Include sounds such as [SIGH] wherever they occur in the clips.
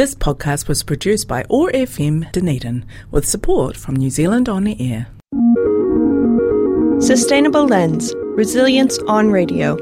This podcast was produced by OAR FM Dunedin with support from New Zealand On Air. Sustainable Lens Resilience on Radio.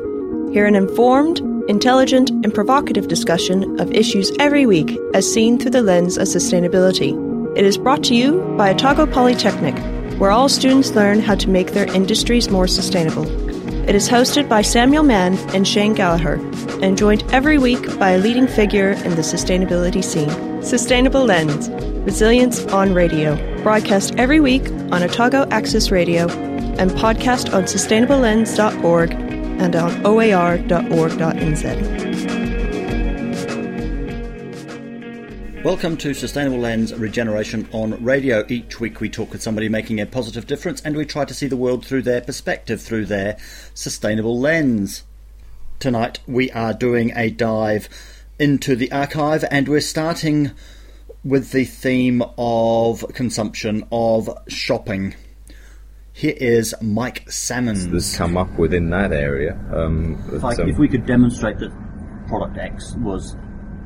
Hear an informed, intelligent, and provocative discussion of issues every week as seen through the lens of sustainability. It is brought to you by Otago Polytechnic, where all students learn how to make their industries more sustainable. It is hosted by Samuel Mann and Shane Gallagher, and joined every week by a leading figure in the sustainability scene. Sustainable Lens Resilience on Radio. Broadcast every week on Otago Access Radio and podcast on sustainablelens.org and on oar.org.nz. Welcome to Sustainable Lens Regeneration on Radio. Each week we talk with somebody making a positive difference and we try to see the world through their perspective, through their sustainable lens. Tonight we are doing a dive into the archive and we're starting with the theme of consumption, of shopping. Here is Mike Salmon. That's come up within that area. Um, but, Like, um, if we could demonstrate that product X was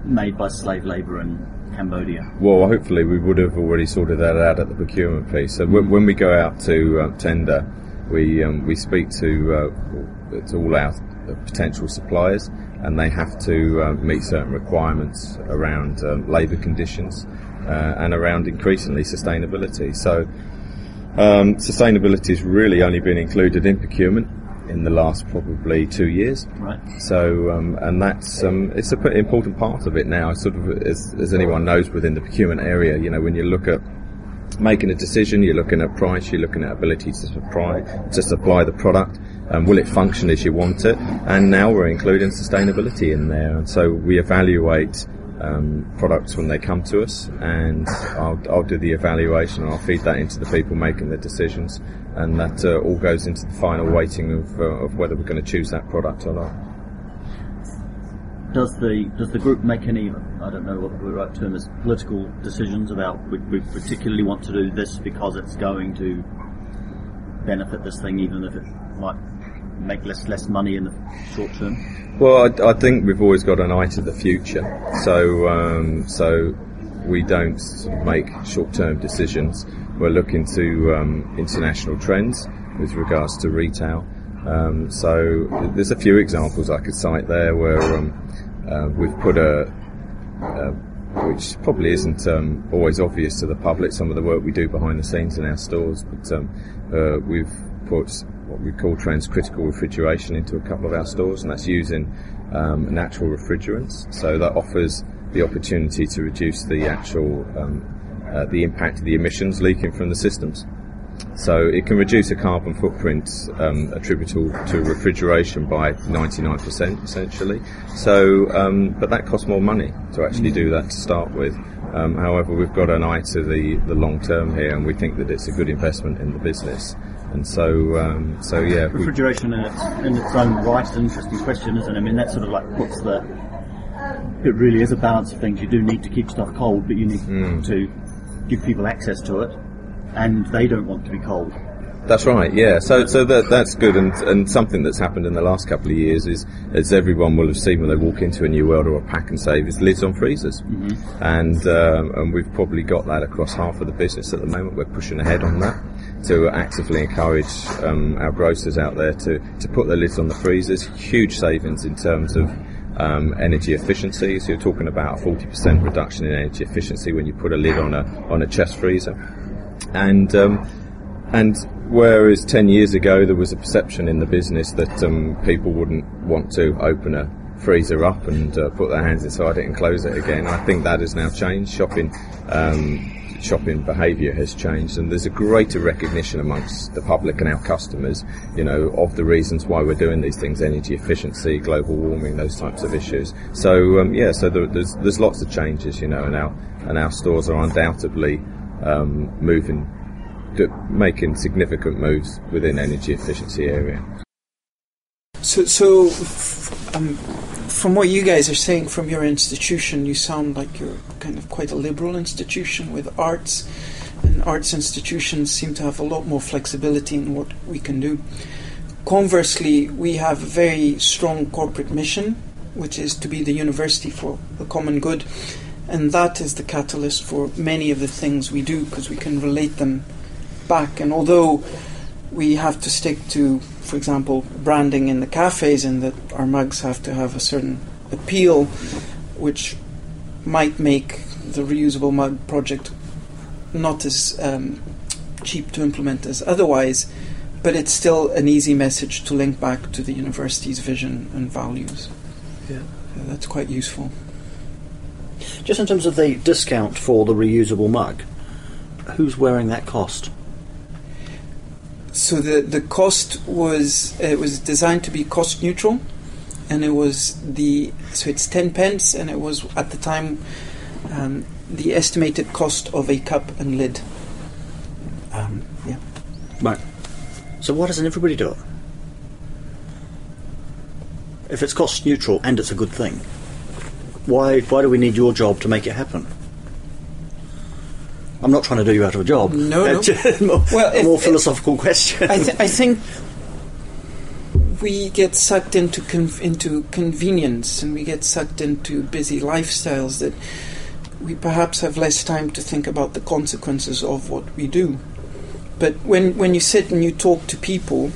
made by slave labour in Cambodia. well, hopefully we would have already sorted that out at the procurement piece. So when, when we go out to uh, tender, we um, we speak to uh, to all our potential suppliers, and they have to uh, meet certain requirements around um, labour conditions uh, and around increasingly sustainability. So um, sustainability has really only been included in procurement in the last probably two years. Right. So, um, and that's um, it's a pretty important part of it now. Sort of, as, as anyone knows, within the procurement area, you know, when you look at making a decision, you're looking at price, you're looking at ability to supply to supply the product, and will it function as you want it? And now we're including sustainability in there, and so we evaluate. Um, products when they come to us, and I'll, I'll do the evaluation and I'll feed that into the people making the decisions, and that uh, all goes into the final weighting of, uh, of whether we're going to choose that product or not. Does the does the group make any I don't know what the right term is political decisions about we, we particularly want to do this because it's going to benefit this thing even if it might make less less money in the short term? Well, I, I think we've always got an eye to the future, so um, so we don't make short-term decisions. We're looking to um, international trends with regards to retail. Um, so there's a few examples I could cite there where um, uh, we've put a, a which probably isn't um, always obvious to the public. Some of the work we do behind the scenes in our stores, but um, uh, we've put what we call transcritical refrigeration into a couple of our stores, and that's using um, natural refrigerants. So that offers the opportunity to reduce the actual um, uh, the impact of the emissions leaking from the systems. So it can reduce a carbon footprint um, attributable to refrigeration by 99% essentially. So, um, but that costs more money to actually do that to start with. Um, however, we've got an eye to the, the long term here, and we think that it's a good investment in the business. And so, um, so yeah, Refrigeration in its in its own right is an interesting question, isn't it? I mean that sort of like puts the it really is a balance of things. You do need to keep stuff cold, but you need to give people access to it, and they don't want to be cold. That's right, yeah. So, so that that's good, and and something that's happened in the last couple of years is, as everyone will have seen when they walk into a new world or a Pak'nSave, is lids on freezers, and um, and we've probably got that across half of the business at the moment. We're pushing ahead on that to actively encourage um, our grocers out there to to put their lids on the freezers. Huge savings in terms of. Um, energy efficiency. So you're talking about a 40% reduction in energy efficiency when you put a lid on a on a chest freezer, and um, and whereas 10 years ago there was a perception in the business that um, people wouldn't want to open a freezer up and uh, put their hands inside it and close it again, I think that has now changed. Shopping, um, shopping behaviour has changed, and there's a greater recognition amongst the public and our customers, you know, of the reasons why we're doing these things: energy efficiency, global warming, those types of issues. So um, yeah, so there, there's there's lots of changes, you know, and our and our stores are undoubtedly um, moving making significant moves within energy efficiency area. So, so um, from what you guys are saying from your institution, you sound like you're kind of quite a liberal institution with arts, and arts institutions seem to have a lot more flexibility in what we can do. Conversely, we have a very strong corporate mission, which is to be the university for the common good. And that is the catalyst for many of the things we do because we can relate them back. And although we have to stick to, for example, branding in the cafes and that our mugs have to have a certain appeal, which might make the reusable mug project not as um, cheap to implement as otherwise, but it's still an easy message to link back to the university's vision and values. Yeah. Yeah, that's quite useful. Just in terms of the discount for the reusable mug, who's wearing that cost? So the the cost was it was designed to be cost neutral, and it was the so it's ten pence, and it was at the time um, the estimated cost of a cup and lid. Um, yeah. Right. So why doesn't everybody do it? If it's cost neutral and it's a good thing, why why do we need your job to make it happen? I'm not trying to do you out of a job. No, no. More, [LAUGHS] Well, a more if- philosophical question. I, th- I think we get sucked into con- into convenience and we get sucked into busy lifestyles that we perhaps have less time to think about the consequences of what we do. But when when you sit and you talk to people,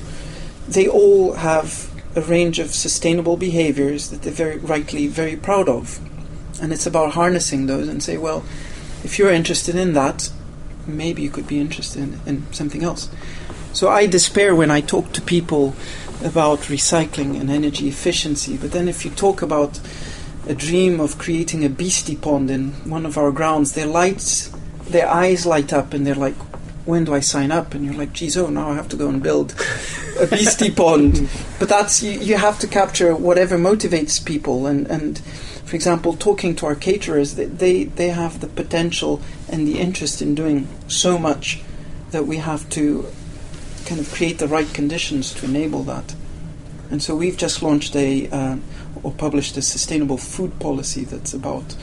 they all have a range of sustainable behaviors that they're very rightly very proud of, and it's about harnessing those and say, well, if you're interested in that, maybe you could be interested in, in something else. So I despair when I talk to people about recycling and energy efficiency. But then if you talk about a dream of creating a beastie pond in one of our grounds, their lights, their eyes light up, and they're like, "When do I sign up?" And you're like, "Geez, oh, now I have to go and build [LAUGHS] a beastie pond." But that's you, you have to capture whatever motivates people, and and for example, talking to our caterers, they, they they have the potential and the interest in doing so much that we have to kind of create the right conditions to enable that. And so we've just launched a uh, or published a sustainable food policy that's about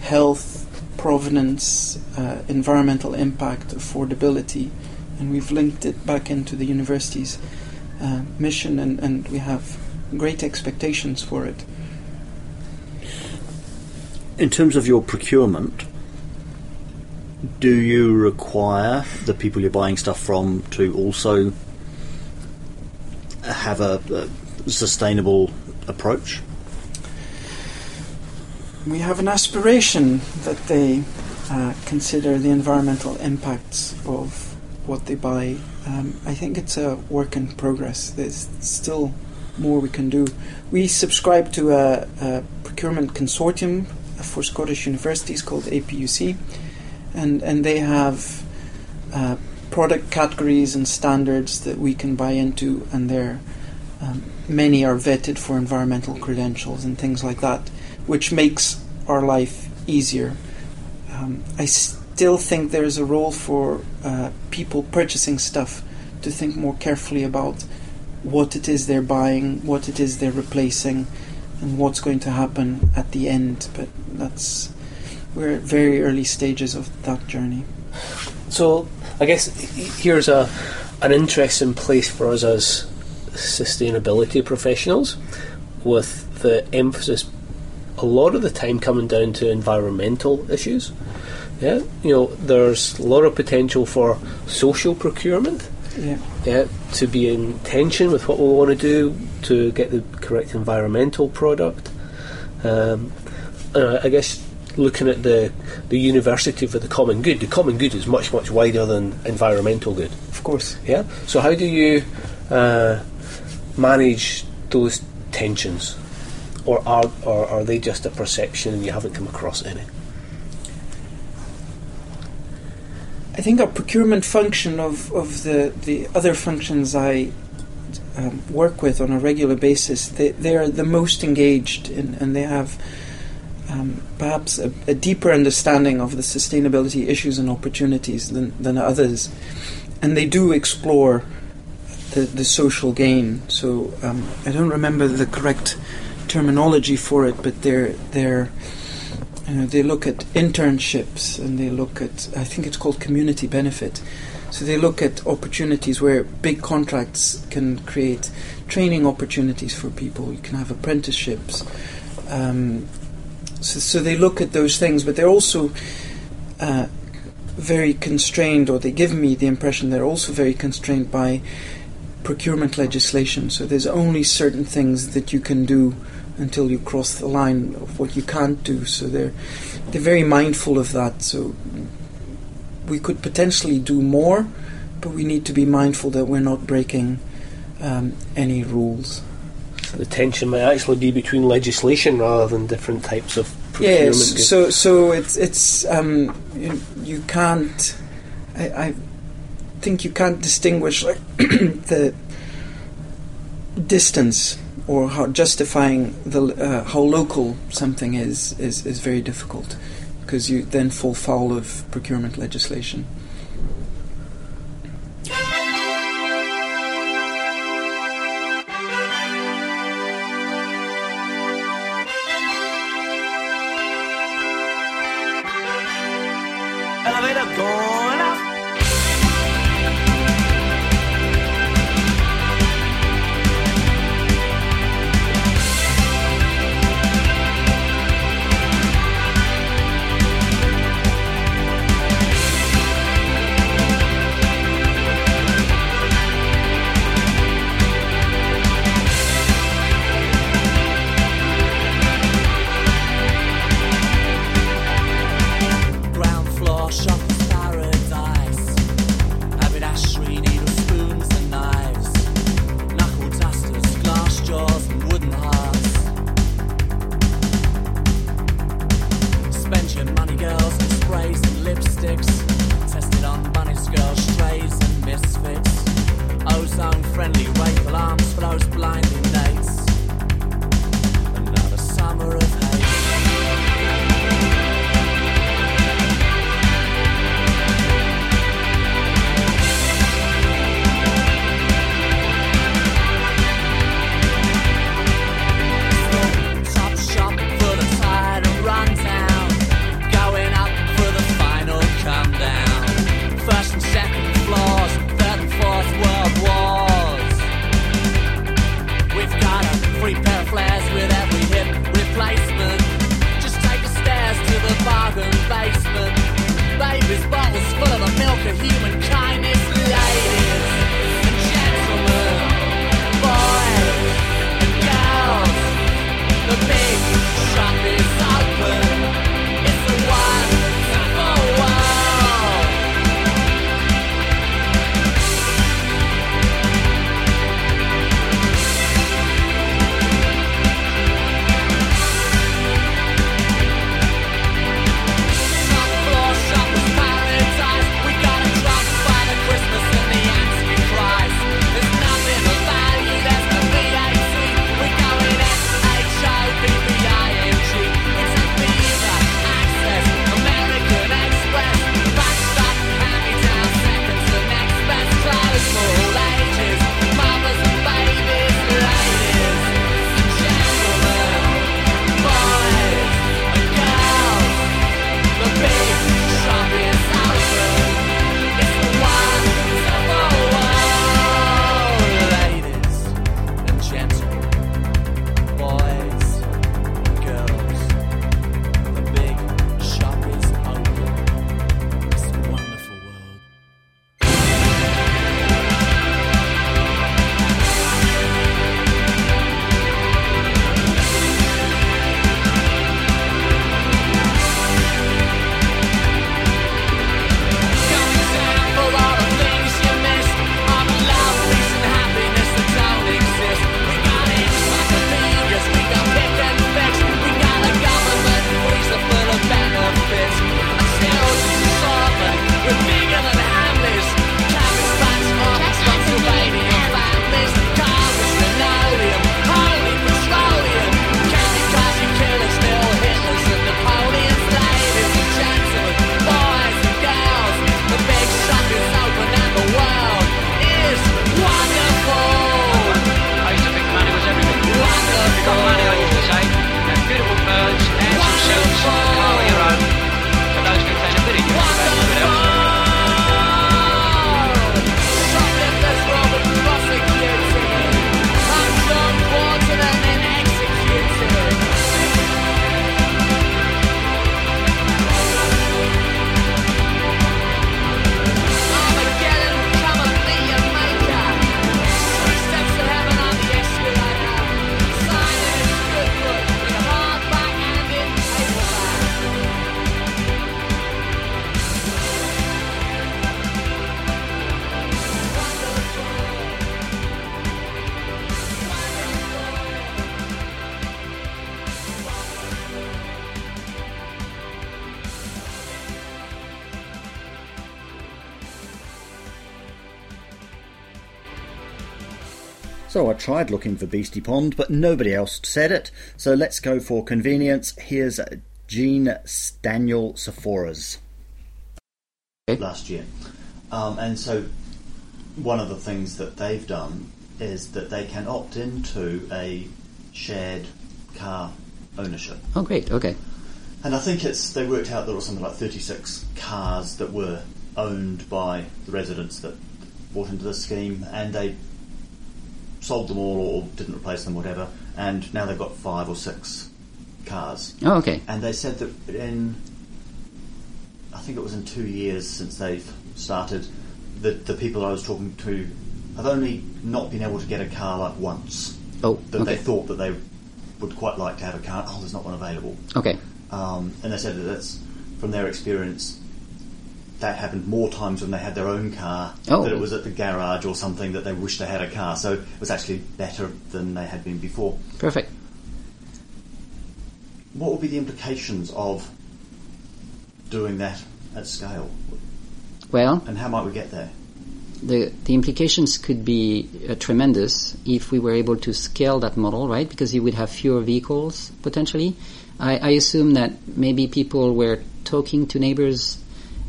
health, provenance, uh, environmental impact, affordability, and we've linked it back into the university's uh, mission, and, and we have great expectations for it. In terms of your procurement, do you require the people you're buying stuff from to also have a, a sustainable approach? We have an aspiration that they uh, consider the environmental impacts of what they buy. Um, I think it's a work in progress. There's still more we can do. We subscribe to a, a procurement consortium for Scottish universities called APUC, and, and they have uh, product categories and standards that we can buy into, and they're um, many are vetted for environmental credentials and things like that, which makes our life easier. Um, I still think there is a role for uh, people purchasing stuff to think more carefully about what it is they're buying, what it is they're replacing, and what's going to happen at the end. But that's we're at very early stages of that journey. So I guess here's a an interesting place for us as sustainability professionals, with the emphasis a lot of the time coming down to environmental issues. Yeah, you know, there's a lot of potential for social procurement. Yeah. Yeah, to be in tension with what we want to do to get the correct environmental product. Um, uh, I guess looking at the the university for the common good, the common good is much much wider than environmental good. Of course. Yeah. So how do you uh, manage those tensions, or are or are they just a perception and you haven't come across any? I think our procurement function of, of the, the other functions I um, work with on a regular basis, they, they are the most engaged in, and they have um, perhaps a, a deeper understanding of the sustainability issues and opportunities than, than others. And they do explore the, the social gain. So um, I don't remember the correct terminology for it, but they're, they're they look at internships and they look at, I think it's called community benefit. So they look at opportunities where big contracts can create training opportunities for people. You can have apprenticeships. Um, So, so they look at those things, but they're also uh, very constrained, or they give me the impression they're also very constrained by procurement legislation. So there's only certain things that you can do until you cross the line of what you can't do. So they're they're very mindful of that. So we could potentially do more, but we need to be mindful that we're not breaking um, any rules. So the tension might actually be between legislation rather than different types of procurement. Yes. So so it's it's um, you, you can't. I, I think you can't distinguish like [COUGHS] the distance or how justifying the uh, how local something is is is very difficult because you then fall foul of procurement legislation. Tried looking for Beastie Pond, but nobody else said it. So let's go for convenience. Here's Jean Daniel Saphores last year. Um, and so one of the things that they've done is that they can opt into a shared car ownership. Oh, great. Okay. And I think it's they worked out there was something like 36 cars that were owned by the residents that bought into the scheme, and they sold them all or didn't replace them, whatever. And now they've got five or six cars. Oh, okay. And they said that in, I think it was in two years since they've started, that the people I was talking to have only not been able to get a car like once. Oh, That okay. they thought that they would quite like to have a car. Oh, there's not one available. Okay. Um, and they said that that's from their experience. That happened more times when they had their own car. Oh. That it was at the garage or something that they wished they had a car. So it was actually better than they had been before. Perfect. What would be the implications of doing that at scale? Well, And how might we get there? the the implications could be uh, tremendous if we were able to scale that model, right? Because you would have fewer vehicles potentially. I, I assume that maybe people were talking to neighbors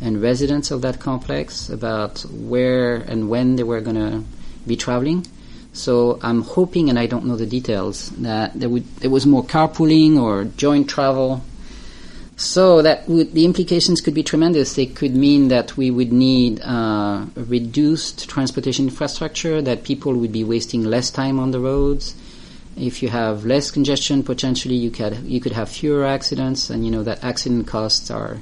and residents of that complex about where and when they were going to be traveling. So I'm hoping, and I don't know the details, that there would there was more carpooling or joint travel so that would, the implications could be tremendous. They could mean that we would need uh, reduced transportation infrastructure, that people would be wasting less time on the roads. If you have less congestion, potentially you could you could have fewer accidents, and you know that accident costs are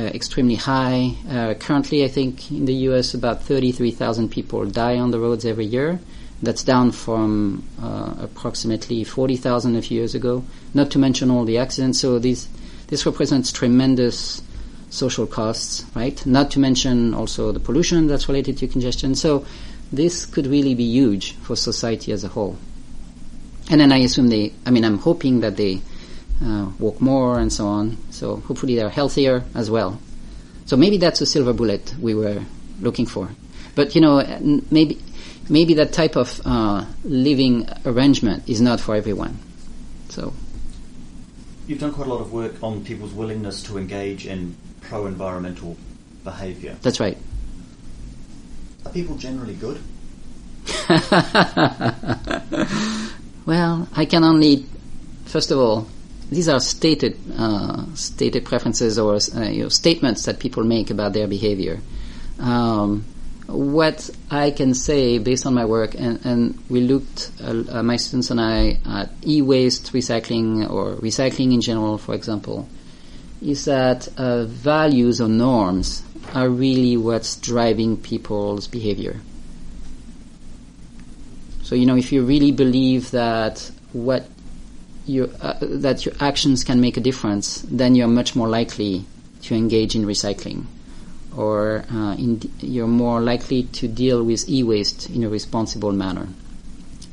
extremely high. Uh, currently, I think in the U.S. about 33,000 people die on the roads every year. That's down from uh, approximately 40,000 a few years ago. Not to mention all the accidents. So these this represents tremendous social costs, right? Not to mention also the pollution that's related to congestion. So this could really be huge for society as a whole. And then I assume they, I mean, I'm hoping that they uh, walk more and so on. So hopefully they're healthier as well. So maybe that's a silver bullet we were looking for. But you know, maybe maybe that type of uh, living arrangement is not for everyone. So You've done quite a lot of work on people's willingness to engage in pro-environmental behaviour. that's right. Are people generally good? [LAUGHS] Well, I can only, first of all, these are stated uh, stated preferences or uh, you know, statements that people make about their behavior. Um, what I can say based on my work, and, and we looked, uh, my students and I, at e-waste recycling or recycling in general, for example, is that uh, values or norms are really what's driving people's behavior. So you know, if you really believe that what your uh, that your actions can make a difference, then you're much more likely to engage in recycling, or uh, in, you're more likely to deal with e-waste in a responsible manner.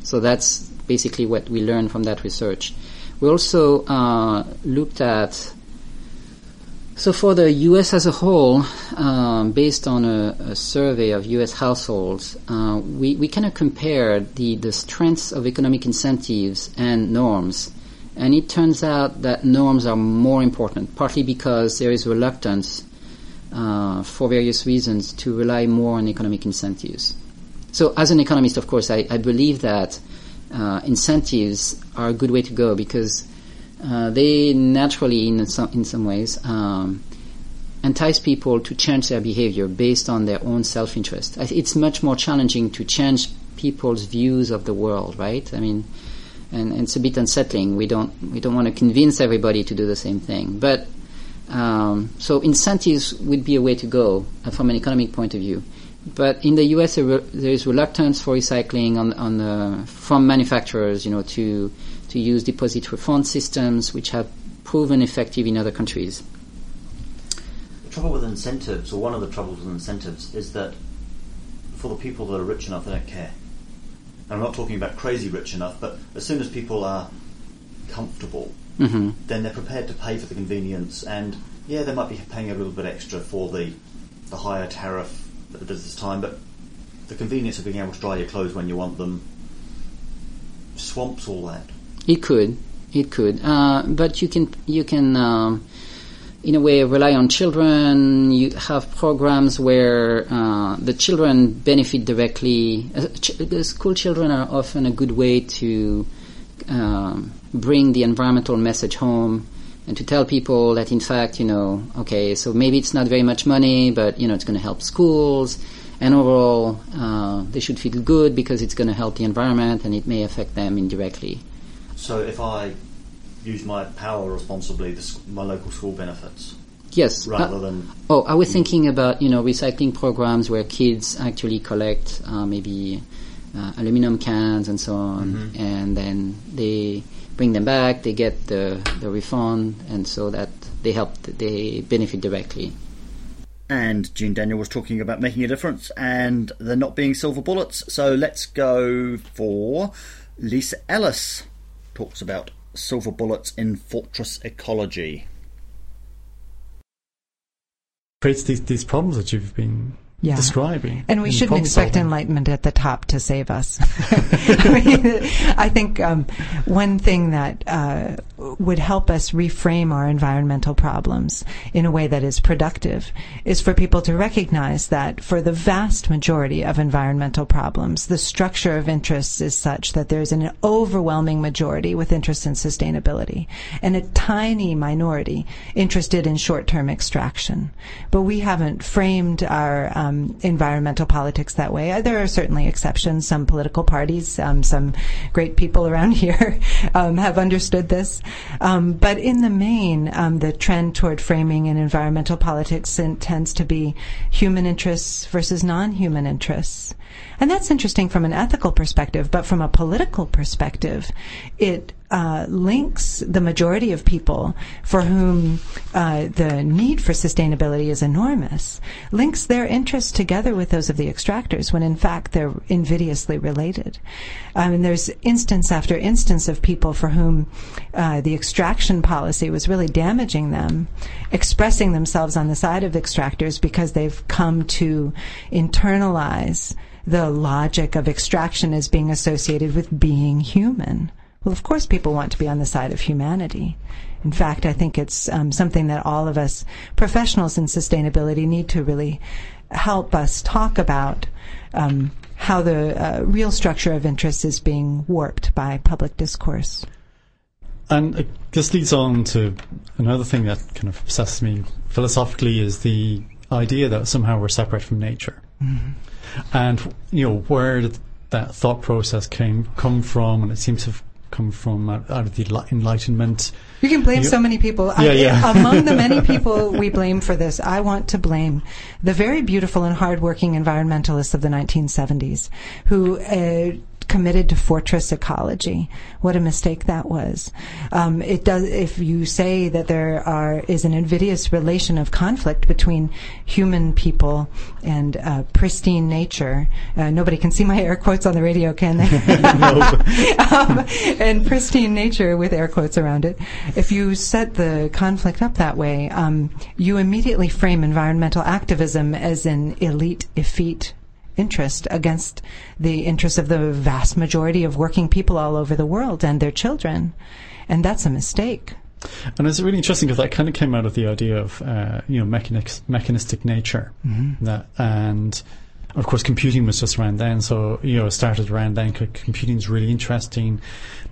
So that's basically what we learned from that research. We also uh, looked at so for the U.S. as a whole, um, based on a, a survey of U.S. households, uh, we, we kind of compared the, the strengths of economic incentives and norms. And it turns out that norms are more important, partly because there is reluctance uh, for various reasons to rely more on economic incentives. So as an economist, of course, I, I believe that uh, incentives are a good way to go because uh, they naturally, in some, in some ways, um, entice people to change their behavior based on their own self-interest. It's much more challenging to change people's views of the world, right? I mean, and, it's a bit unsettling. We don't we don't want to convince everybody to do the same thing, but um, so incentives would be a way to go uh, from an economic point of view. But in the U.S., there, re- there is reluctance for recycling on, on the, from manufacturers, you know, to to use deposit refund systems, which have proven effective in other countries. The trouble with incentives, or one of the troubles with incentives, is that for the people that are rich enough, they don't care. And I'm not talking about crazy rich enough, but as soon as people are comfortable, hmm then they're prepared to pay for the convenience. And yeah, they might be paying a little bit extra for the the higher tariff at this time, but the convenience of being able to dry your clothes when you want them, swamps all that. It could, it could, uh, but you can you can um, in a way rely on children. You have programs where uh, the children benefit directly. Uh, ch- the school children are often a good way to um, bring the environmental message home and to tell people that in fact you know okay so maybe it's not very much money but you know it's going to help schools and overall uh, they should feel good because it's going to help the environment and it may affect them indirectly So if I use my power responsibly, the, my local school benefits yes rather Uh, than oh i was thinking about you know recycling programs where kids actually collect uh, maybe uh, aluminum cans and so on and then they bring them back they get the, the refund and so that they help they benefit directly And Jean Daniel was talking about making a difference and there not being silver bullets. So let's go for Lisa Ellis. Talks about silver bullets in fortress ecology. creates these, these problems that you've been Yeah. describing. And we shouldn't expect solving. enlightenment at the top to save us. I, [LAUGHS] mean, [LAUGHS] I think um, one thing that uh, would help us reframe our environmental problems in a way that is productive is for people to recognize that for the vast majority of environmental problems, the structure of interests is such that there's an overwhelming majority with interest in sustainability and a tiny minority interested in short-term extraction. But we haven't framed our um, environmental politics that way. There are certainly exceptions. Some political parties, um, some great people around [LAUGHS] here um, have understood this. Um, but in the main, um, the trend toward framing in environmental politics tends to be human interests versus non-human interests. And that's interesting from an ethical perspective, but from a political perspective, it uh, links the majority of people for whom uh, the need for sustainability is enormous, links their interests together with those of the extractors when in fact they're invidiously related. I mean, there's instance after instance of people for whom uh, the extraction policy was really damaging them, expressing themselves on the side of extractors because they've come to internalize the logic of extraction as being associated with being human. Well, of course, people want to be on the side of humanity. In fact, I think it's um, something that all of us professionals in sustainability need to really help us talk about um, how the uh, real structure of interest is being warped by public discourse. And just leads on to another thing that kind of obsesses me philosophically is the idea that somehow we're separate from nature. And, you know, where did that thought process came come from, and it seems to have come from out, out of the Enlightenment. You can blame You- so many people. Yeah, yeah. [LAUGHS] Among the many [LAUGHS] people we blame for this, I want to blame the very beautiful and hardworking environmentalists of the 1970s who uh, committed to fortress ecology. What a mistake that was. Um, it does. If you say that there are is an invidious relation of conflict between human people and uh, pristine nature, uh, nobody can see my air quotes on the radio, can they? [LAUGHS] [LAUGHS] um, and pristine nature with air quotes around it. If you set the conflict up that way, um, you immediately frame environmental activism as an elite, effete interest against the interests of the vast majority of working people all over the world and their children. And that's a mistake. And it's really interesting because that kind of came out of the idea of, uh, you know, mechanic- mechanistic nature. That, and of course, computing was just around then. So, you know, it started around then. Computing is really interesting.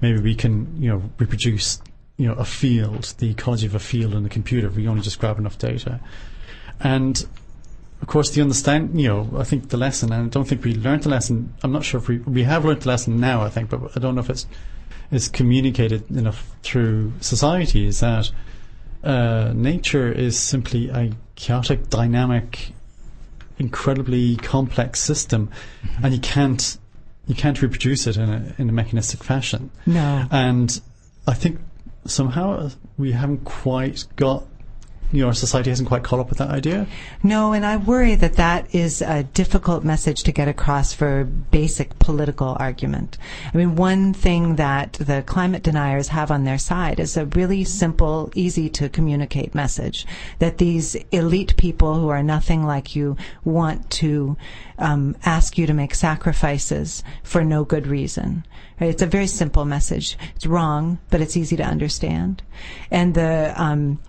Maybe we can, you know, reproduce, you know, a field, the ecology of a field in a computer. if We only just grab enough data. And of course, the understand, you know, I think the lesson, and I don't think we learned the lesson. I'm not sure if we we have learned the lesson now. I think, but I don't know if it's is communicated enough through society. Is that uh, nature is simply a chaotic, dynamic, incredibly complex system, and you can't you can't reproduce it in a in a mechanistic fashion. No. And I think somehow we haven't quite got you know society hasn't quite caught up with that idea. No, and I worry that that is a difficult message to get across for basic political argument. I mean, one thing that the climate deniers have on their side is a really simple, easy to communicate message that these elite people who are nothing like you want to um, ask you to make sacrifices for no good reason. Right? It's a very simple message. It's wrong, but it's easy to understand. And the um,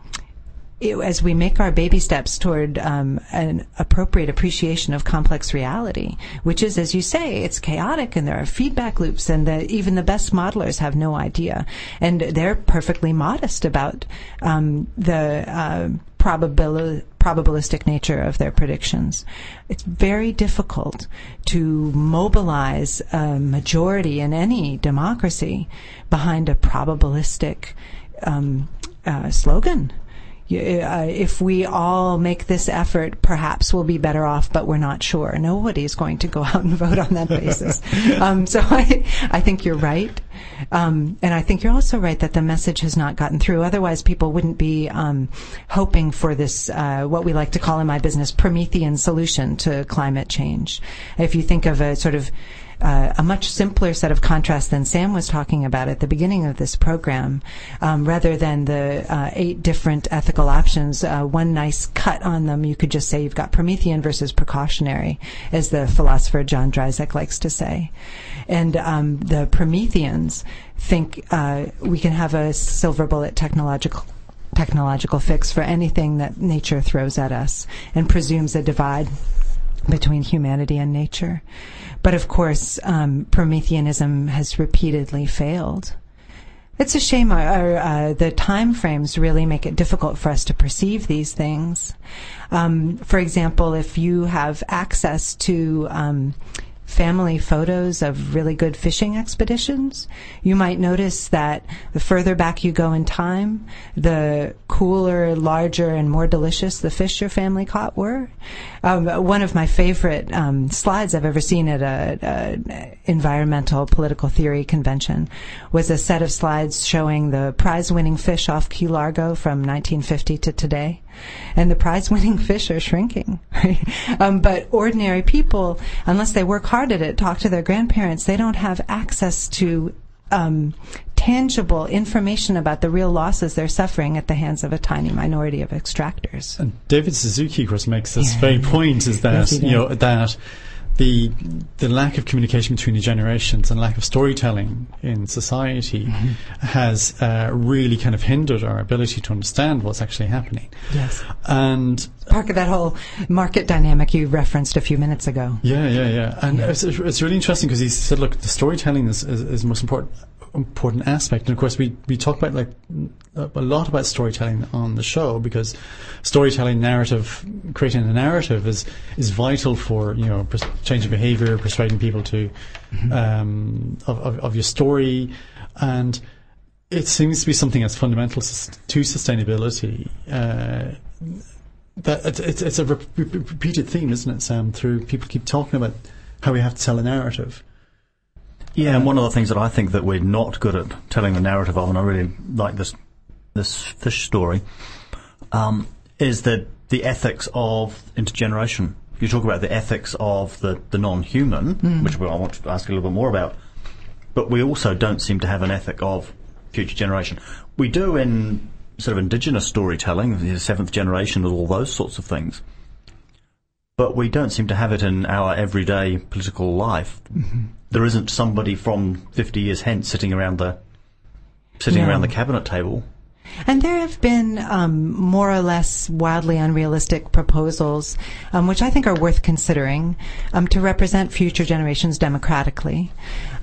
as we make our baby steps toward um, an appropriate appreciation of complex reality, which is, as you say, it's chaotic and there are feedback loops, and the, even the best modelers have no idea, and they're perfectly modest about um, the uh, probabil- probabilistic nature of their predictions. It's very difficult to mobilize a majority in any democracy behind a probabilistic um, uh, slogan uh, if we all make this effort, perhaps we'll be better off, but we're not sure. Nobody's going to go [LAUGHS] out and vote on that basis. [LAUGHS] um, so I, I think you're right. Um, and I think you're also right that the message has not gotten through. Otherwise, people wouldn't be um, hoping for this, uh, what we like to call in my business, Promethean solution to climate change. If you think of a sort of uh, a much simpler set of contrasts than Sam was talking about at the beginning of this program, um, rather than the uh, eight different ethical options. Uh, one nice cut on them, you could just say you've got Promethean versus precautionary, as the philosopher John Dryzek likes to say. And um, the Prometheans think uh, we can have a silver bullet technological technological fix for anything that nature throws at us and presumes a divide between humanity and nature. But of course, um, Prometheanism has repeatedly failed. It's a shame our, uh, the time frames really make it difficult for us to perceive these things. Um, for example, if you have access to um, family photos of really good fishing expeditions, you might notice that the further back you go in time, the cooler, larger, and more delicious the fish your family caught were. Um, one of my favorite um, slides I've ever seen at an environmental political theory convention was a set of slides showing the prize-winning fish off Key Largo from 1950 to today and the prize winning [LAUGHS] fish are shrinking. um, but ordinary people, unless they work hard at it, talk to their grandparents, they don't have access to um, tangible information about the real losses they're suffering at the hands of a tiny minority of extractors. And David Suzuki, of course, makes this yeah. very point: is [LAUGHS] that yes, you know that the the lack of communication between the generations and lack of storytelling in society mm-hmm. has uh, really kind of hindered our ability to understand what's actually happening. Yes, and part of that whole market dynamic you referenced a few minutes ago. Yeah, yeah, yeah, and yeah. It's, it's really interesting because he said, look, the storytelling is, is, is most important important aspect. And of course, we, we talk about like a lot about storytelling on the show because storytelling, narrative, creating a narrative is is vital for you know pers- changing behaviour, persuading people to mm-hmm. um, of, of, of your story, and it seems to be something that's fundamental to sustainability. Uh, that it's, it's a re- repeated theme, isn't it, Sam? Through people keep talking about how we have to tell a narrative. Yeah, and one of the things that I think that we're not good at telling the narrative of, and I really like this this fish story, um, is the the ethics of intergeneration. You talk about the ethics of the, the non-human, mm. which I want to ask a little bit more about, but we also don't seem to have an ethic of future generation. We do in sort of indigenous storytelling, the seventh generation, and all those sorts of things but we don't seem to have it in our everyday political life. Mm-hmm. There isn't somebody from 50 years hence sitting around the sitting around the cabinet table. And there have been um, more or less wildly unrealistic proposals, um, which I think are worth considering, um, to represent future generations democratically.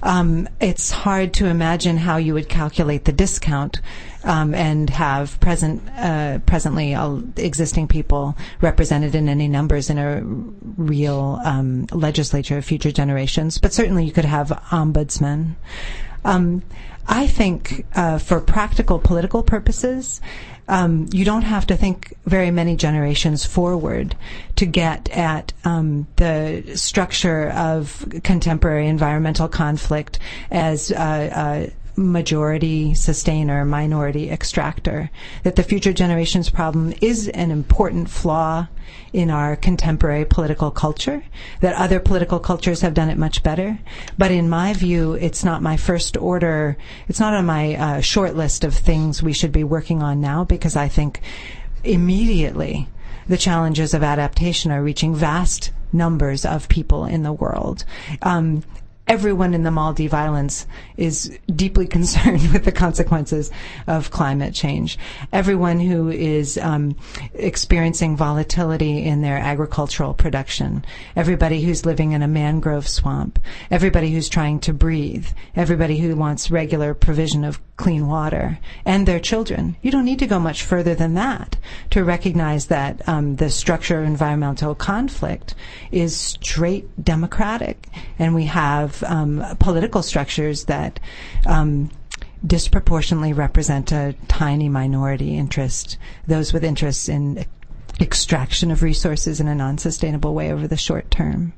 Um, it's hard to imagine how you would calculate the discount um, and have present uh, presently existing people represented in any numbers in a real um, legislature of future generations. But certainly, you could have ombudsmen. Um, I think uh, for practical political purposes, um, you don't have to think very many generations forward to get at um, the structure of contemporary environmental conflict as uh, uh, majority sustainer, minority extractor. That the future generations problem is an important flaw in our contemporary political culture, that other political cultures have done it much better. But in my view, it's not my first order, it's not on my uh, short list of things we should be working on now because I think immediately the challenges of adaptation are reaching vast numbers of people in the world. Um, everyone in the Maldive Islands is deeply [LAUGHS] concerned with the consequences of climate change. Everyone who is um, experiencing volatility in their agricultural production, everybody who's living in a mangrove swamp, everybody who's trying to breathe, everybody who wants regular provision of clean water, and their children. You don't need to go much further than that to recognize that um, the structure of environmental conflict is straight democratic, and we have um, political structures that. Um, disproportionately represent a tiny minority interest, those with interests in extraction of resources in a non sustainable way over the short term.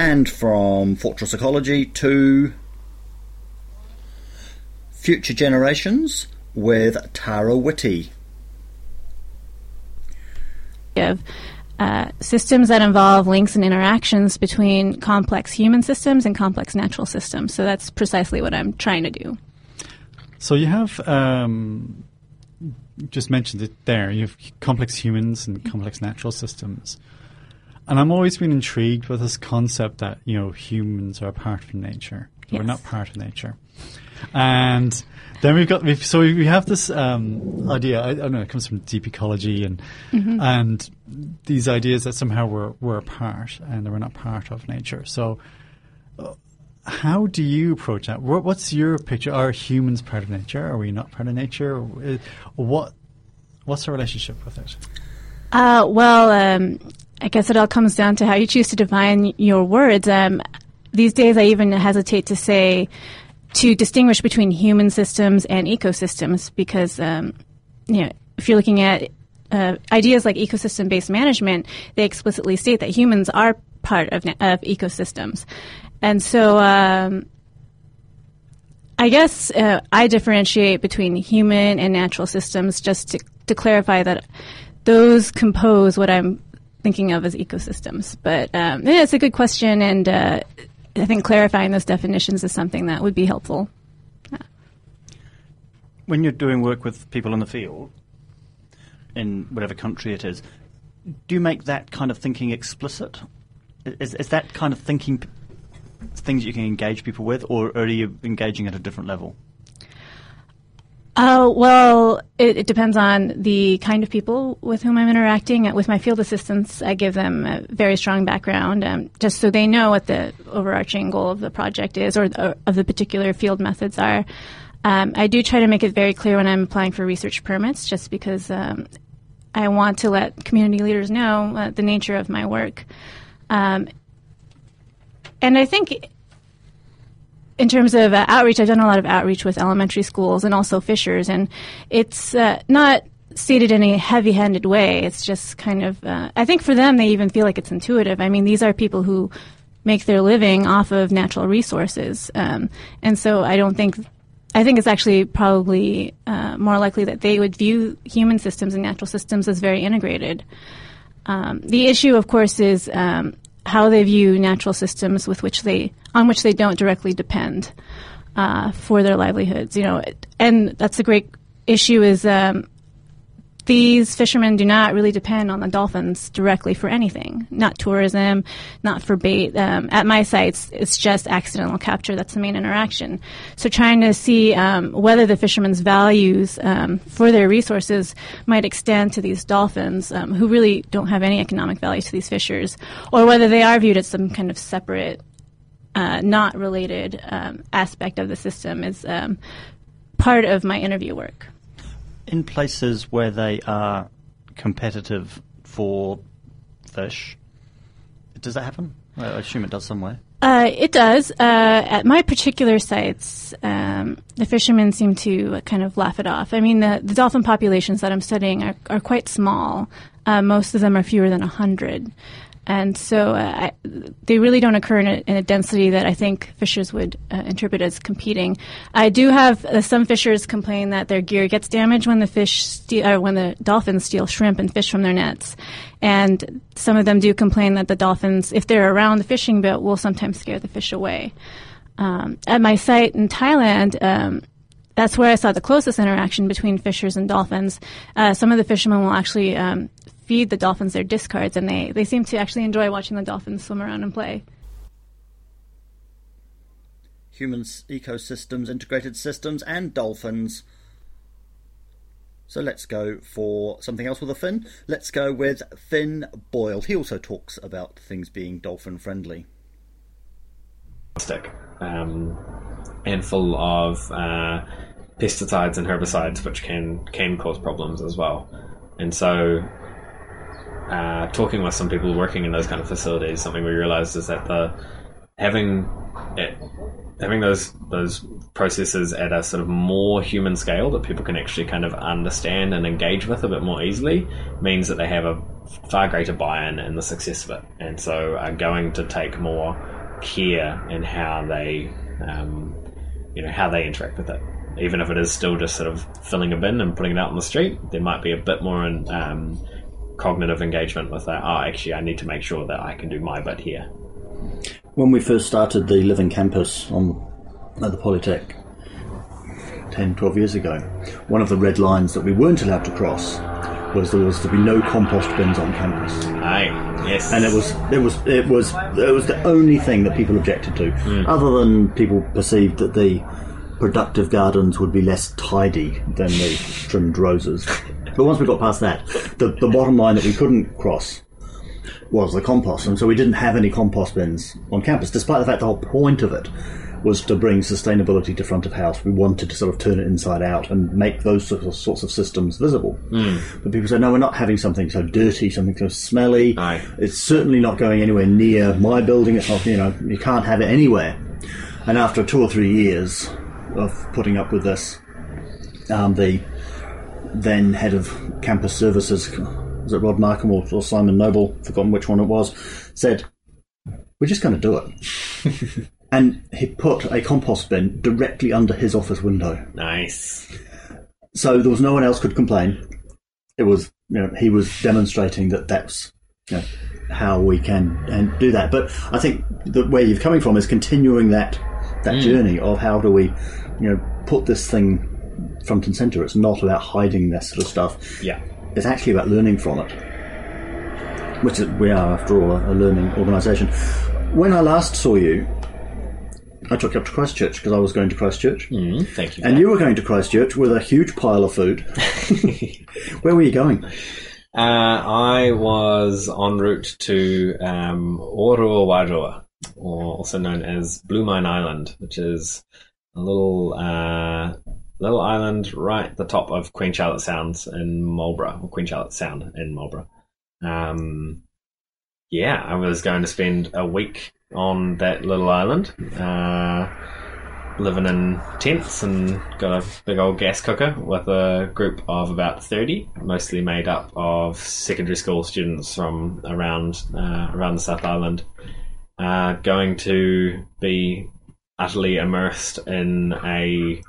And from Fortress Ecology to Future Generations with Tara Whitty. of uh, systems that involve links and interactions between complex human systems and complex natural systems. So that's precisely what I'm trying to do. So you have um, just mentioned it there. You have complex humans and complex natural systems. And I'm always been intrigued with this concept that, you know, humans are a part of nature. We're not part of nature. And then we've got, we've, so we have this um, idea, I, I don't know, it comes from deep ecology and, Mhm. and these ideas that somehow we're, we're a part and that we're not part of nature. So uh, how do you approach that? What's your picture? Are humans part of nature? Are we not part of nature? Uh, What, what's our relationship with it? Uh, well, um, I guess it all comes down to how you choose to define your words. Um, these days, I even hesitate to say to distinguish between human systems and ecosystems because, um, you know, if you're looking at uh, ideas like ecosystem-based management, they explicitly state that humans are part of, of ecosystems, and so. Um, I guess uh, I differentiate between human and natural systems just to, to clarify that those compose what I'm thinking of as ecosystems. But um, yeah, it's a good question, and uh, I think clarifying those definitions is something that would be helpful. When you're doing work with people in the field, in whatever country it is, do you make that kind of thinking explicit? Is, is that kind of thinking things you can engage people with, or are you engaging at a different level? Oh, well, it, it depends on the kind of people with whom I'm interacting. With my field assistants, I give them a very strong background, um, just so they know what the overarching goal of the project is or, or of the particular field methods are. Um, I do try to make it very clear when I'm applying for research permits, just because um, I want to let community leaders know uh, the nature of my work. Um, and I think in terms of uh, outreach, I've done a lot of outreach with elementary schools and also fishers, and it's uh, not stated in a heavy-handed way. It's just kind of, uh, I think for them, they even feel like it's intuitive. I mean, these are people who make their living off of natural resources, um, and so I don't think. I think it's actually probably uh, more likely that they would view human systems and natural systems as very integrated. Um, the issue, of course, is um, how they view natural systems with which they on which they don't directly depend uh, for their livelihoods. You know, and that's a great issue. Is um, these fishermen do not really depend on the dolphins directly for anything, not tourism, not for bait. Um, at my sites, it's just accidental capture. That's the main interaction. So trying to see um, whether the fishermen's values um, for their resources might extend to these dolphins um, who really don't have any economic value to these fishers, or whether they are viewed as some kind of separate, uh, not related um, aspect of the system is um, part of my interview work. In places where they are competitive for fish, does that happen? I assume it does somewhere. Uh, it does. Uh, at my particular sites, um, the fishermen seem to kind of laugh it off. I mean, the, the dolphin populations that I'm studying are, are quite small. Uh, most of them are fewer than 100. And so uh, I, they really don't occur in a, in a density that I think fishers would uh, interpret as competing. I do have uh, some fishers complain that their gear gets damaged when the fish ste- or when the dolphins steal shrimp and fish from their nets. And some of them do complain that the dolphins, if they're around the fishing boat, will sometimes scare the fish away. Um, at my site in Thailand, um, that's where I saw the closest interaction between fishers and dolphins. Uh, some of the fishermen will actually um, feed the dolphins their discards, and they, they seem to actually enjoy watching the dolphins swim around and play. Humans, ecosystems, integrated systems, and dolphins. So let's go for something else with a fin. Let's go with Finn Boyle. He also talks about things being dolphin friendly. Stick. Um, and full of uh, pesticides and herbicides, which can can cause problems as well. And so, uh, talking with some people working in those kind of facilities, something we realized is that the having it, having those those processes at a sort of more human scale that people can actually kind of understand and engage with a bit more easily means that they have a far greater buy-in in the success of it, and so are going to take more care in how they um, you know how they interact with it. Even if it is still just sort of filling a bin and putting it out on the street, there might be a bit more in, um, cognitive engagement with that. Oh, actually, I need to make sure that I can do my bit here. When we first started the Living Campus on at the Polytech 10, 12 years ago, one of the red lines that we weren't allowed to cross was there was to be no compost bins on campus. Aye, yes. And it was it was it was it was the only thing that people objected to, hmm. other than people perceived that the productive gardens would be less tidy than the trimmed roses. But once we got past that, the, the bottom line that we couldn't cross was the compost, and so we didn't have any compost bins on campus, despite the fact the whole point of it was to bring sustainability to front of house. We wanted to sort of turn it inside out and make those sort of, sorts of systems visible. But people said, no, we're not having something so dirty, something so smelly. It's certainly not going anywhere near my building. It's not, you know, you can't have it anywhere. And after two or three years of putting up with this, um, the then head of campus services, was it Rod Markham or, or Simon Noble, forgotten which one it was, said, we're just going to do it. [LAUGHS] and he put a compost bin directly under his office window. Nice. So there was no one else could complain. It was, you know, he was demonstrating that that's you know, how we can and do that. But I think that where you're coming from is continuing that that Mm. journey of how do we, you know, put this thing front and center. It's not about hiding this sort of stuff. Yeah. It's actually about learning from it. Which is, we are, after all, a, a learning organisation. When I last saw you, I took you up to Christchurch because I was going to Christchurch. Mm, thank you. And you were going to Christchurch with a huge pile of food. [LAUGHS] Where were you going? Uh, I was en route to um, Oruawairua, or also known as Blumine Island, which is a little uh, little island right at the top of Queen Charlotte Sounds in Marlborough, or Queen Charlotte Sound in Marlborough. Um, yeah, I was going to spend a week on that little island. Uh, living in tents and got a big old gas cooker with a group of about 30, mostly made up of secondary school students from around uh, around the South Island, uh, going to be utterly immersed in a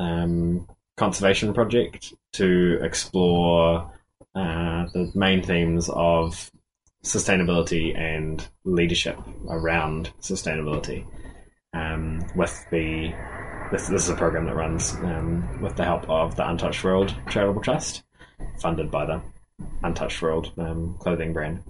um, conservation project to explore uh, the main themes of sustainability and leadership around sustainability um, with the this, this is a program that runs um, with the help of the Untouched World Charitable Trust, funded by the Untouched World um, clothing brand.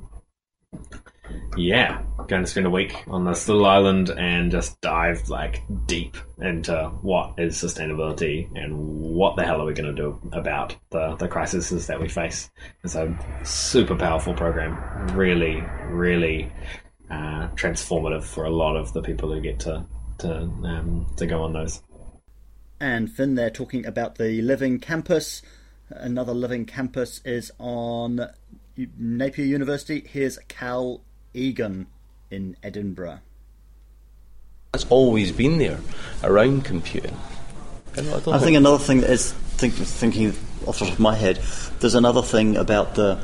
Yeah, going to spend a week on this little island and just dive like deep into what is sustainability and what the hell are we going to do about the the crises that we face. It's a super powerful program, really, really uh, transformative for a lot of the people who get to to um, to go on those. And Finn they're talking about the Living Campus. Another Living Campus is on Napier University. Here's Cal Egan in Edinburgh. That's always been there around computing. I, don't- I don't think another thing that is think, thinking off the top of my head. There's another thing about the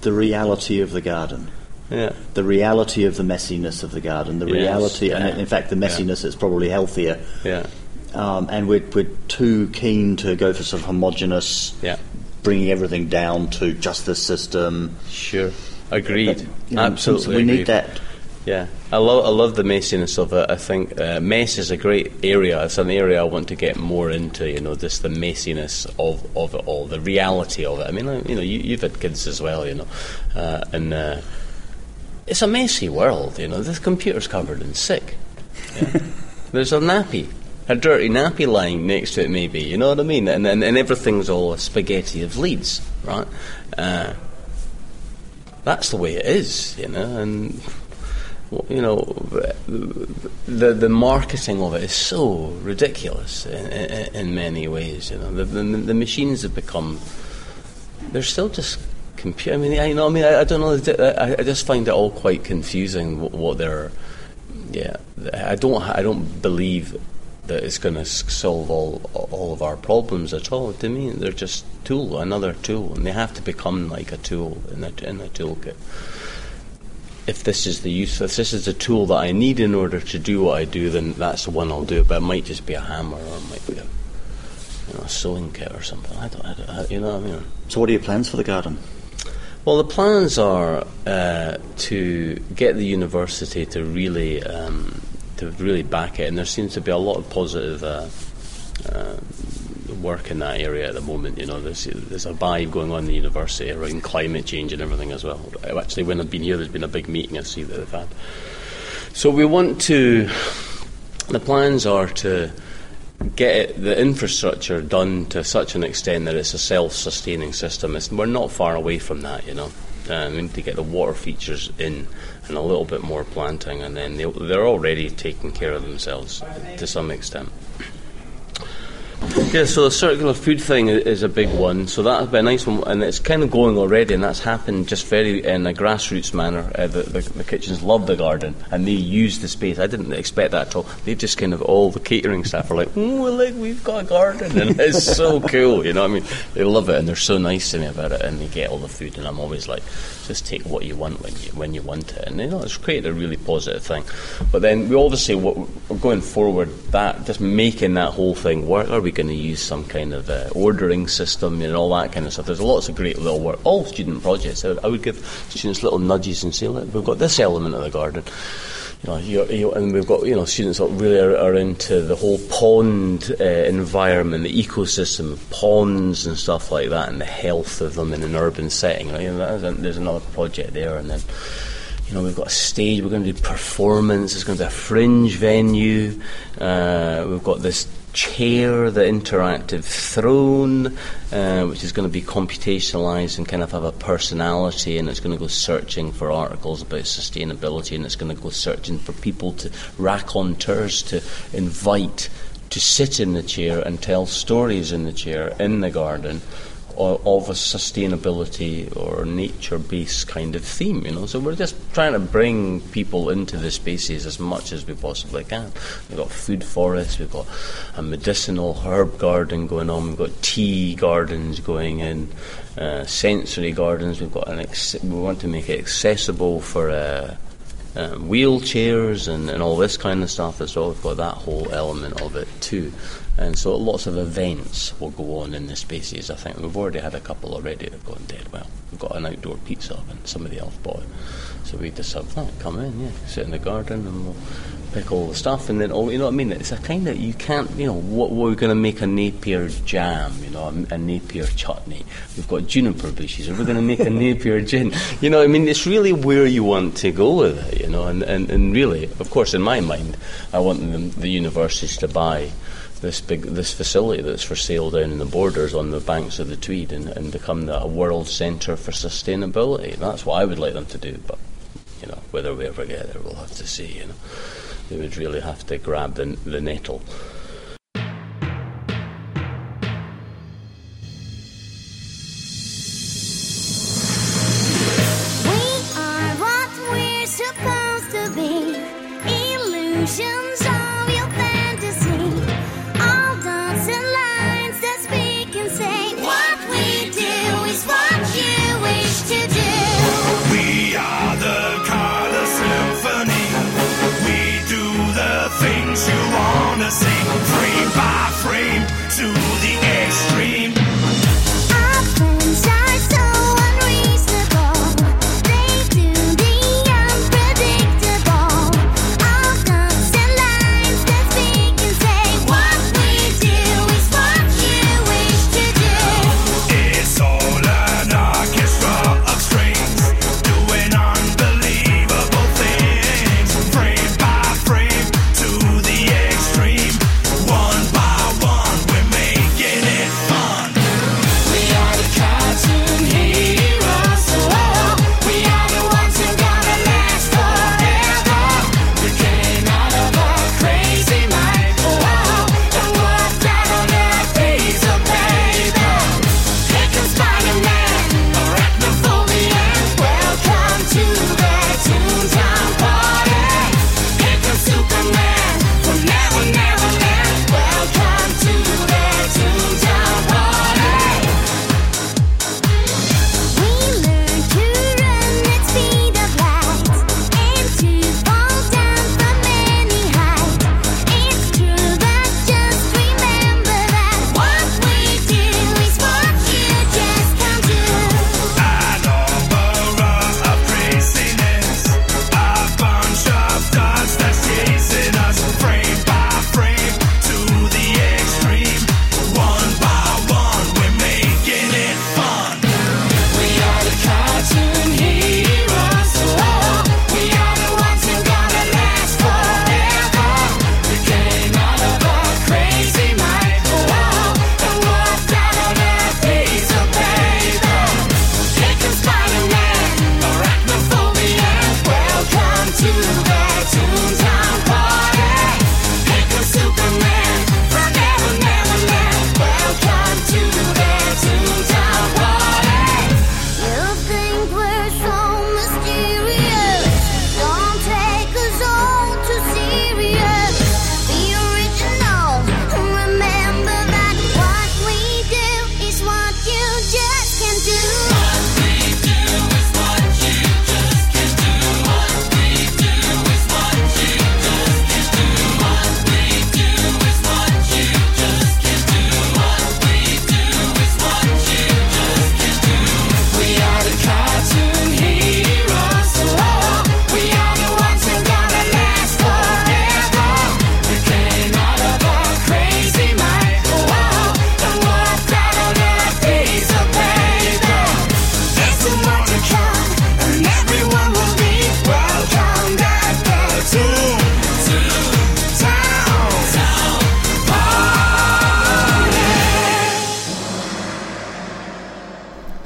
the reality of the garden. Yeah. The reality of the messiness of the garden. The Yes, reality, yeah. and in fact, the Yeah. messiness is probably healthier. Yeah. Um, and we're we're too keen to go for sort of homogenous. Yeah. Bringing everything down to just this system. Sure. Agreed. But, you know, Absolutely. so we need that. Yeah, I love I love the messiness of it. I think uh, mess is a great area. It's an area I want to get more into. You know, just the messiness of, of it all, the reality of it. I mean, like, you know, you, you've had kids as well. You know, uh, and uh, it's a messy world. You know, this computer's covered in sick. Yeah. There's a nappy. A dirty nappy lying next to it, maybe. You know what I mean? And and, and everything's all a spaghetti of leads, right? Uh, that's the way it is, you know. And you know, the the marketing of it is so ridiculous in, in, in many ways. You know, the, the the machines have become they're still just computer. I mean, I, you know, I mean, I, I don't know. I, I just find it all quite confusing what, what they're. Yeah, I don't. I don't believe that it's going to solve all all of our problems at all. To me, they're just tool, another tool, and they have to become like a tool in a in a toolkit. If this is the use, if this is the tool that I need in order to do what I do, then that's the one I'll do. But it might just be a hammer, or it might be a you know a sewing kit or something. I don't. I don't I, you know. what I mean. So, what are your plans for the garden? Well, the plans are uh, to get the university to really um, to really back it, and there seems to be a lot of positive uh, uh, work in that area at the moment. You know, there's there's a vibe going on in the university around climate change and everything as well. Actually, when I've been here, there's been a big meeting I see that they've had. So we want to. The plans are to get the infrastructure done to such an extent that it's a self-sustaining system. It's, we're not far away from that, you know. Uh, we need to get the water features in and a little bit more planting, and then they, they're already taking care of themselves to some extent. Yeah, so the circular food thing is a big one. So that'll be a nice one, and it's kind of going already, and that's happened just very in a grassroots manner. Uh, the, the, the kitchens love the garden, and they use the space. I didn't expect that at all. They just kind of all the catering staff are like, "Oh, like we've got a garden," and [LAUGHS] it's so cool. You know, what I mean, they love it, and they're so nice to me about it, and they get all the food, and I'm always like, just take what you want when you when you want it, and you know, it's created a really positive thing. But then we obviously going forward that just making that whole thing work. Are we going to use some kind of uh, ordering system and all that kind of stuff? There's lots of great little work. All student projects. I would, I would give students little nudges and say, look, we've got this element of the garden. You know, you you and we've got you know students that really are, are into the whole pond uh, environment, the ecosystem of ponds and stuff like that, and the health of them in an urban setting. That is a, there's another project there, and then you know we've got a stage. We're going to do performance. It's going to be a fringe venue. Uh, we've got this chair, the interactive throne, uh, which is going to be computationalized and kind of have a personality, and it's going to go searching for articles about sustainability, and it's going to go searching for people to raconteurs to invite to sit in the chair and tell stories in the chair in the garden of a sustainability or nature-based kind of theme, you know. So we're just trying to bring people into the spaces as much as we possibly can. We've got food forests, we've got a medicinal herb garden going on, we've got tea gardens going in, uh, sensory gardens. We've got an ex- we want to make it accessible for. Uh, um, wheelchairs and, and all this kind of stuff as well. We've got that whole element of it too. And so lots of events will go on in the spaces. I think we've already had a couple already that have gone dead well. We've got an outdoor pizza oven somebody else bought it. So we just have that come in, yeah, sit in the garden and we'll pick all the stuff and then all you know what I mean? It's a kind of you can't you know, what we're gonna make a Napier jam, you know, a, a Napier chutney. We've got juniper bushes, or we're gonna make a [LAUGHS] Napier gin. You know, I mean it's really where you want to go with it, you know, and, and, and really of course in my mind I want them, the universities to buy this big this facility that's for sale down in the borders on the banks of the Tweed and, and become the, a world centre for sustainability. That's what I would like them to do, but you know whether we ever get there, we'll have to see. You know, they would really have to grab the the nettle.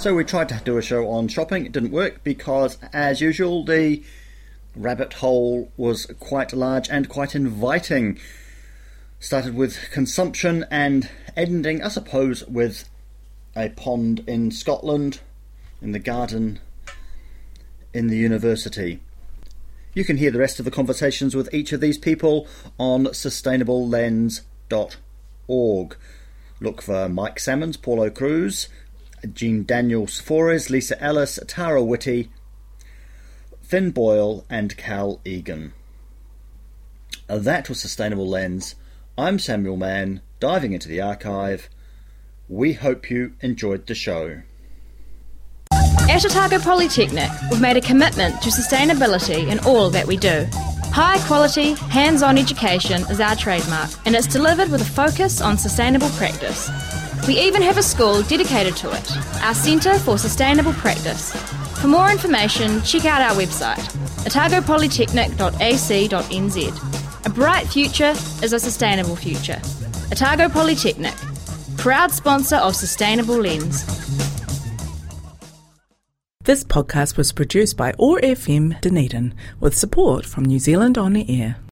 So we tried to do a show on shopping. It didn't work because, as usual, the rabbit hole was quite large and quite inviting. Started with consumption and ending, I suppose, with a pond in Scotland, in the garden in the university. You can hear the rest of the conversations with each of these people on sustainablelens.org. Look for Mike Salmons, Paulo Cruz, Jean Daniel Saphores, Lisa Ellis, Tara Whitty, Finn Boyle, and Cal Egan. That was Sustainable Lens. I'm Samuel Mann, diving into the archive. We hope you enjoyed the show. At Otago Polytechnic, we've made a commitment to sustainability in all that we do. High quality, hands on education is our trademark, and it's delivered with a focus on sustainable practice. We even have a school dedicated to it, our Centre for Sustainable Practice. For more information, check out our website, otagopolytechnic.ac.nz. A bright future is a sustainable future. Otago Polytechnic, proud sponsor of Sustainable Lens. This podcast was produced by OAR FM Dunedin with support from New Zealand On the Air.